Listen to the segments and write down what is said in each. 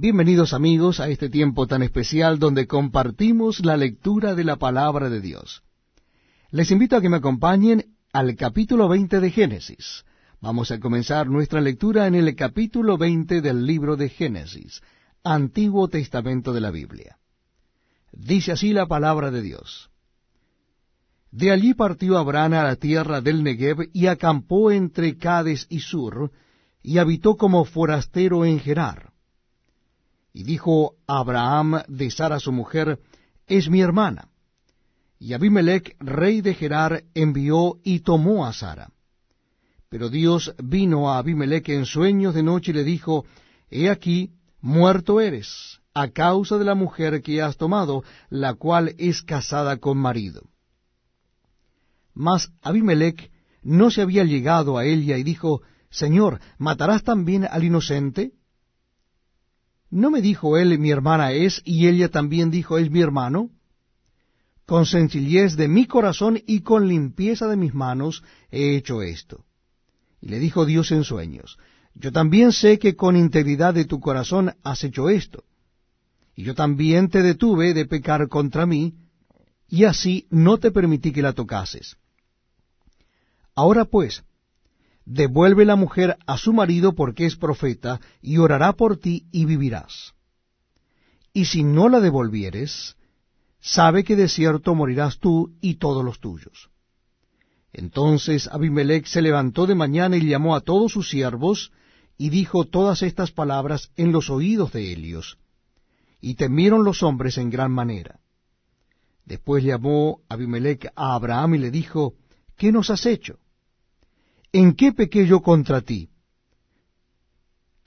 Bienvenidos amigos a este tiempo tan especial donde compartimos la lectura de la palabra de Dios. Les invito a que me acompañen al capítulo 20 de Génesis. Vamos a comenzar nuestra lectura en el capítulo 20 del libro de Génesis, Antiguo Testamento de la Biblia. Dice así la palabra de Dios. De allí partió Abraham a la tierra del Negev y acampó entre Cades y Sur, y habitó como forastero en Gerar. Y dijo Abraham de Sara su mujer, es mi hermana. Y Abimelech, rey de Gerar, envió y tomó a Sara. Pero Dios vino a Abimelech en sueños de noche y le dijo, He aquí, muerto eres, a causa de la mujer que has tomado, la cual es casada con marido. Mas Abimelech no se había llegado a ella y dijo, Señor, ¿matarás también al inocente? ¿No me dijo él, mi hermana es, y ella también dijo, es mi hermano? Con sencillez de mi corazón y con limpieza de mis manos he hecho esto. Y le dijo Dios en sueños, yo también sé que con integridad de tu corazón has hecho esto. Y yo también te detuve de pecar contra mí, y así no te permití que la tocases. Ahora pues, devuelve la mujer a su marido porque es profeta, y orará por ti y vivirás. Y si no la devolvieres, sabe que de cierto morirás tú y todos los tuyos. Entonces Abimelech se levantó de mañana y llamó a todos sus siervos, y dijo todas estas palabras en los oídos de Helios. Y temieron los hombres en gran manera. Después llamó Abimelech a Abraham y le dijo, ¿Qué nos has hecho? ¿En qué pequé yo contra ti?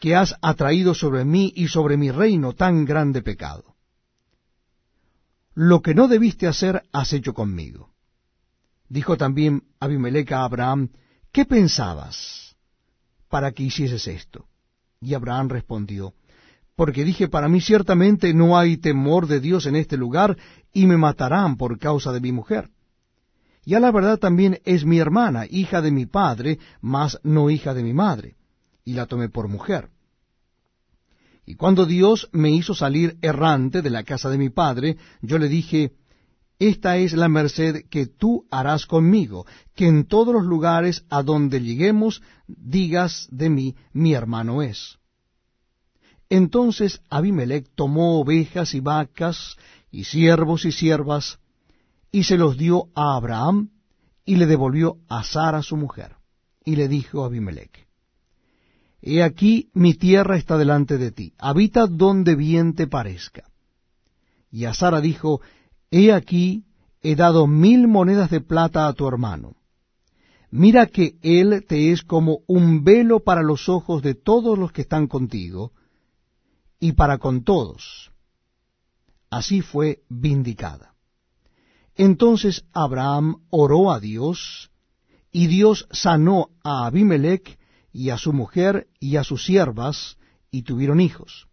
que has atraído sobre mí y sobre mi reino tan grande pecado. Lo que no debiste hacer has hecho conmigo. Dijo también Abimelech a Abraham, ¿qué pensabas para que hicieses esto? Y Abraham respondió, porque dije para mí ciertamente no hay temor de Dios en este lugar, y me matarán por causa de mi mujer. Y a la verdad también es mi hermana, hija de mi padre, mas no hija de mi madre, y la tomé por mujer. Y cuando Dios me hizo salir errante de la casa de mi padre, yo le dije, esta es la merced que tú harás conmigo, que en todos los lugares a donde lleguemos digas de mí, mi hermano es. Entonces Abimelech tomó ovejas y vacas, y siervos y siervas, y se los dio a Abraham, y le devolvió a Sara su mujer. Y le dijo a Abimelech, He aquí mi tierra está delante de ti, habita donde bien te parezca. Y a Sara dijo, He aquí, he dado mil monedas de plata a tu hermano. Mira que él te es como un velo para los ojos de todos los que están contigo, y para con todos. Así fue vindicada. Entonces Abraham oró a Dios, y Dios sanó a Abimelech y a su mujer y a sus siervas, y tuvieron hijos.